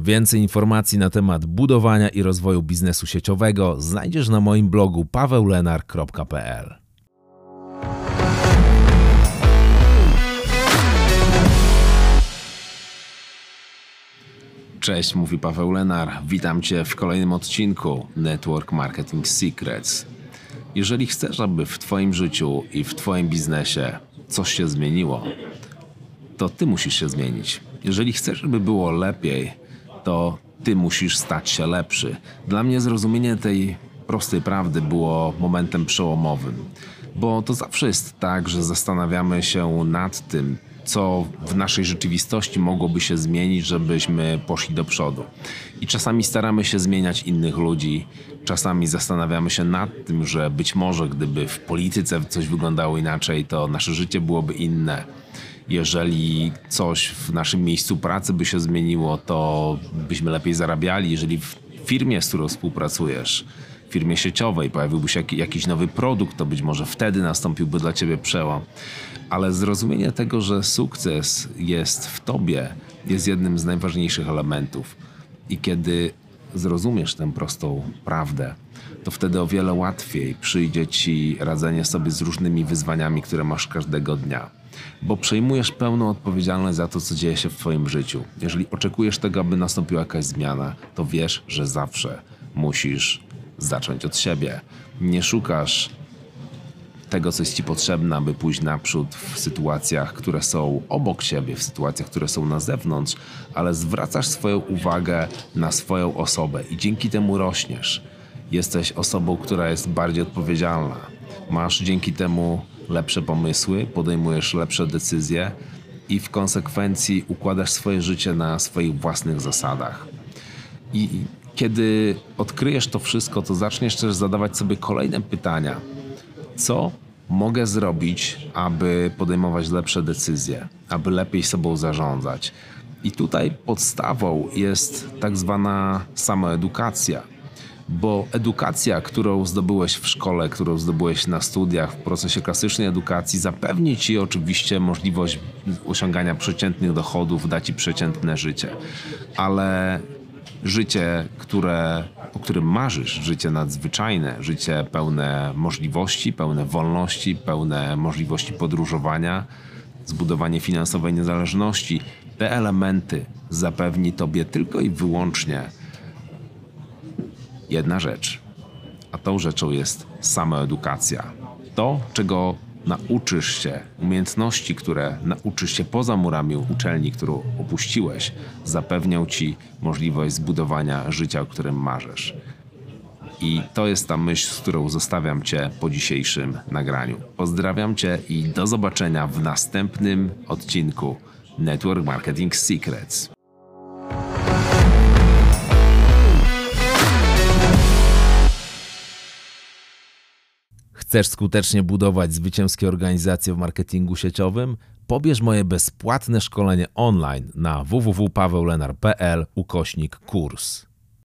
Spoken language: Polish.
Więcej informacji na temat budowania i rozwoju biznesu sieciowego znajdziesz na moim blogu paweulenar.pl. Cześć, mówi Paweł Lenar. Witam Cię w kolejnym odcinku Network Marketing Secrets. Jeżeli chcesz, aby w Twoim życiu i w Twoim biznesie coś się zmieniło, to Ty musisz się zmienić. Jeżeli chcesz, żeby było lepiej, to Ty musisz stać się lepszy. Dla mnie zrozumienie tej prostej prawdy było momentem przełomowym, bo to zawsze jest tak, że zastanawiamy się nad tym, co w naszej rzeczywistości mogłoby się zmienić, żebyśmy poszli do przodu. I czasami staramy się zmieniać innych ludzi, czasami zastanawiamy się nad tym, że być może gdyby w polityce coś wyglądało inaczej, to nasze życie byłoby inne. Jeżeli coś w naszym miejscu pracy by się zmieniło, to byśmy lepiej zarabiali. Jeżeli w firmie, z którą współpracujesz, w firmie sieciowej pojawiłby się jakiś nowy produkt, to być może wtedy nastąpiłby dla ciebie przełom ale zrozumienie tego, że sukces jest w tobie, jest jednym z najważniejszych elementów. I kiedy zrozumiesz tę prostą prawdę, to wtedy o wiele łatwiej przyjdzie ci radzenie sobie z różnymi wyzwaniami, które masz każdego dnia. Bo przejmujesz pełną odpowiedzialność za to, co dzieje się w Twoim życiu. Jeżeli oczekujesz tego, aby nastąpiła jakaś zmiana, to wiesz, że zawsze musisz zacząć od siebie. Nie szukasz tego, co jest Ci potrzebne, aby pójść naprzód w sytuacjach, które są obok siebie, w sytuacjach, które są na zewnątrz, ale zwracasz swoją uwagę na swoją osobę i dzięki temu rośniesz. Jesteś osobą, która jest bardziej odpowiedzialna. Masz dzięki temu lepsze pomysły, podejmujesz lepsze decyzje i w konsekwencji układasz swoje życie na swoich własnych zasadach. I kiedy odkryjesz to wszystko, to zaczniesz też zadawać sobie kolejne pytania co mogę zrobić, aby podejmować lepsze decyzje, aby lepiej sobą zarządzać. I tutaj podstawą jest tak zwana samoedukacja, bo edukacja, którą zdobyłeś w szkole, którą zdobyłeś na studiach, w procesie klasycznej edukacji, zapewni ci oczywiście możliwość osiągania przeciętnych dochodów, da ci przeciętne życie, ale życie, które, o którym marzysz, życie nadzwyczajne, życie pełne możliwości, pełne wolności, pełne możliwości podróżowania, zbudowanie finansowej niezależności, te elementy zapewni tobie tylko i wyłącznie jedna rzecz. A tą rzeczą jest samoedukacja. To, czego nauczysz się, umiejętności, które nauczysz się poza murami uczelni, którą opuściłeś, zapewnią ci możliwość zbudowania życia, o którym marzysz. I to jest ta myśl, z którą zostawiam Cię po dzisiejszym nagraniu. Pozdrawiam Cię i do zobaczenia w następnym odcinku Network Marketing Secrets. Chcesz skutecznie budować zwycięskie organizacje w marketingu sieciowym? Pobierz moje bezpłatne szkolenie online na www.paweulenar.pl ukośnik kurs.